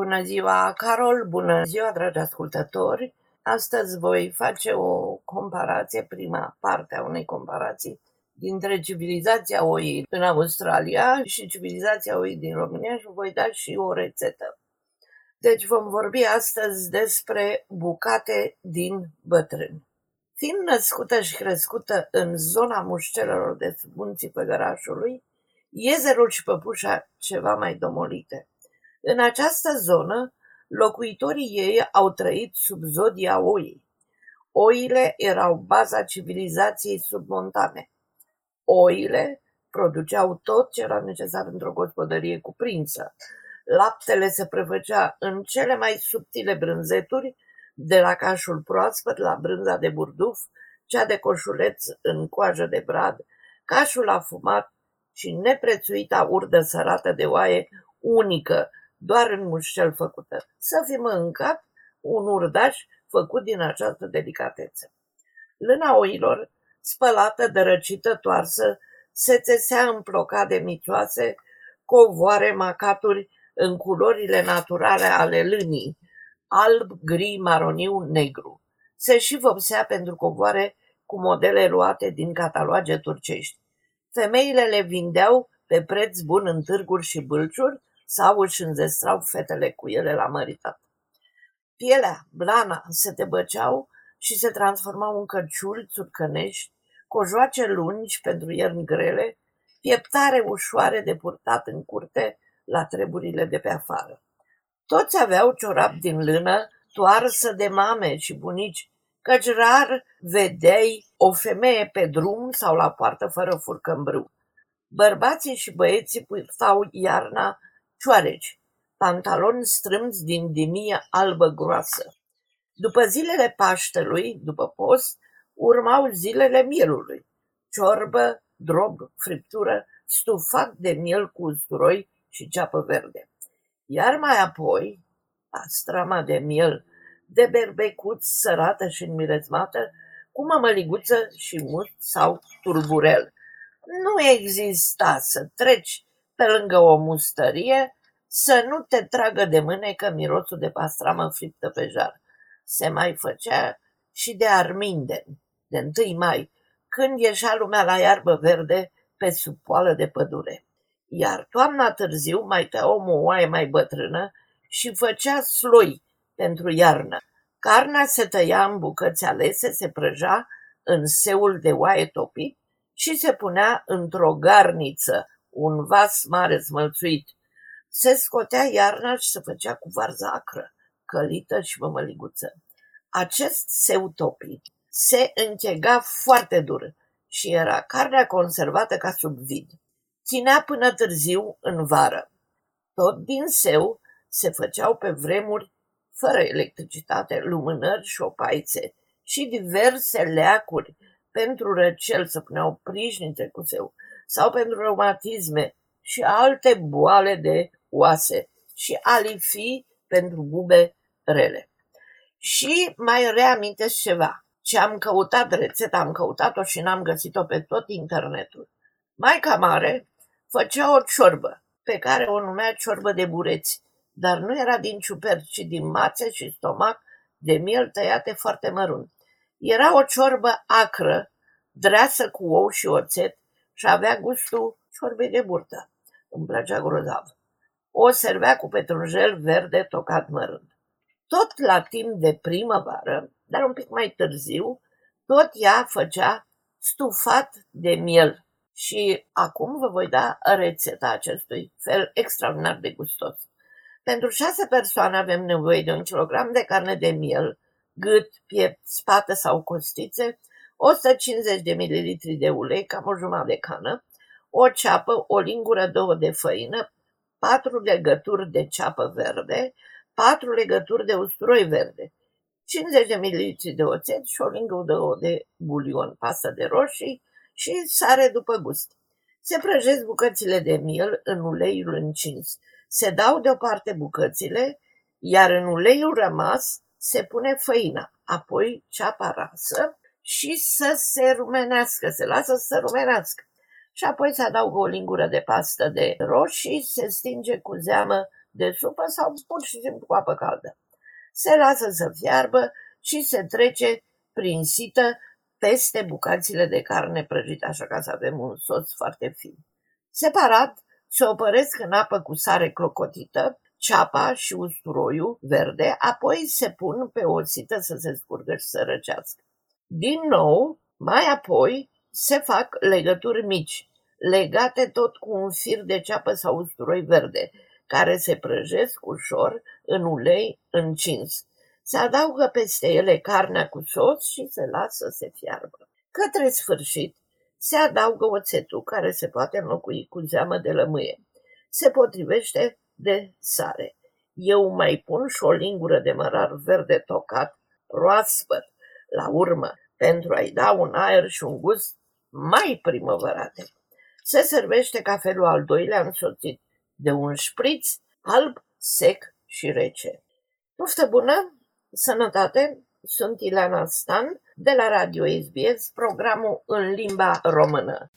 Bună ziua, Carol! Bună ziua, dragi ascultători! Astăzi voi face o comparație, prima parte a unei comparații dintre civilizația oii în Australia și civilizația oii din România și voi da și o rețetă. Deci vom vorbi astăzi despre bucate din bătrâni. Fiind născută și crescută în zona mușcelelor de sub munții Făgărașului, iezerul și păpușa ceva mai domolite. În această zonă, locuitorii ei au trăit sub zodia oii. Oile erau baza civilizației submontane. Oile produceau tot ce era necesar într-o gospodărie cuprinsă. Laptele se prefăcea în cele mai subtile brânzeturi, de la cașul proaspăt la brânza de burduf, cea de coșuleț în coajă de brad, cașul afumat și neprețuita urdă sărată de oaie unică, doar în mușcel făcută. Să fi mâncat un urdaș făcut din această delicatețe. Lâna oilor, spălată, dărăcită, toarsă, se țesea în de mițoase, covoare, macaturi în culorile naturale ale lânii, alb, gri, maroniu, negru. Se și vopsea pentru covoare cu modele luate din cataloage turcești. Femeile le vindeau pe preț bun în târguri și bâlciuri sau își înzestrau fetele cu ele la măritat. Pielea, blana, se debăceau și se transformau în căciuli țurcănești, cojoace lungi pentru ierni grele, pieptare ușoare de purtat în curte la treburile de pe afară. Toți aveau ciorap din lână, toarsă de mame și bunici, căci rar vedeai o femeie pe drum sau la poartă fără furcămbrâu. Bărbații și băieții purtau iarna cioareci, pantaloni strâmți din dimie albă groasă. După zilele Paștelui, după post, urmau zilele mielului, ciorbă, drob, friptură, stufat de miel cu usturoi și ceapă verde. Iar mai apoi, pastrama de miel, de berbecuț sărată și înmirezmată, cu mămăliguță și mut sau turburel. Nu exista să treci pe lângă o mustărie să nu te tragă de mânecă mirosul de pastramă friptă pe jar. Se mai făcea și de arminden, de 1 mai, când ieșea lumea la iarbă verde pe sub poală de pădure. Iar toamna târziu mai tăia omul o oaie mai bătrână și făcea sloi pentru iarnă. Carnea se tăia în bucăți alese, se prăja în seul de oaie topit și se punea într-o garniță, un vas mare smălțuit. Se scotea iarna și se făcea cu varză acră, călită și mămăliguță. Acest seu topit se închega foarte dur și era carnea conservată ca sub vid. Ținea până târziu în vară. Tot din seu se făceau pe vremuri, fără electricitate, lumânări și opaițe și diverse leacuri pentru răcel să puneau prișnițe cu seu sau pentru reumatisme și alte boale de oase și alifii pentru bube rele. Și mai reamintesc ceva. Ce am căutat rețeta, am căutat-o și n-am găsit-o pe tot internetul. Maica mare făcea o ciorbă, pe care o numea ciorbă de bureți, dar nu era din ciuperci, ci din mațe și stomac de miel tăiate foarte mărunt. Era o ciorbă acră, dreasă cu ou și oțet și avea gustul ciorbei de burtă. Îmi plăcea grozav. O servea cu petrunjel verde tocat mărunt. Tot la timp de primăvară, dar un pic mai târziu, tot ea făcea stufat de miel. Și acum vă voi da rețeta acestui fel extraordinar de gustos. Pentru șase persoane avem nevoie de un kilogram de carne de miel, gât, piept, spate sau costițe, 150 de ml de ulei, cam o jumătate de cană, o ceapă, o lingură, două de făină, patru legături de ceapă verde, patru legături de usturoi verde, 50 de ml de oțet și o lingură de bulion, pastă de roșii și sare după gust. Se prăjesc bucățile de miel în uleiul încins. Se dau deoparte bucățile, iar în uleiul rămas se pune făina, apoi ceapa rasă și să se rumenească, se lasă să se rumenească. Și apoi se adaugă o lingură de pastă de roșii, se stinge cu zeamă de supă sau pur și simplu cu apă caldă. Se lasă să fiarbă și se trece prin sită peste bucățile de carne prăjită, așa ca să avem un sos foarte fin. Separat, se opăresc în apă cu sare clocotită, ceapa și usturoiul verde, apoi se pun pe o țită să se scurgă și să răcească. Din nou, mai apoi se fac legături mici, legate tot cu un fir de ceapă sau usturoi verde, care se prăjesc ușor în ulei încins. Se adaugă peste ele carnea cu sos și se lasă să se fiarbă. Către sfârșit, se adaugă oțetul care se poate înlocui cu zeamă de lămâie. Se potrivește de sare. Eu mai pun și o lingură de mărar verde tocat, proaspăt, la urmă, pentru a-i da un aer și un gust mai primăvărate. Se servește cafelul al doilea însoțit de un șpriț alb, sec și rece. Poftă bună, sănătate, sunt Ileana Stan de la Radio SBS, programul în limba română.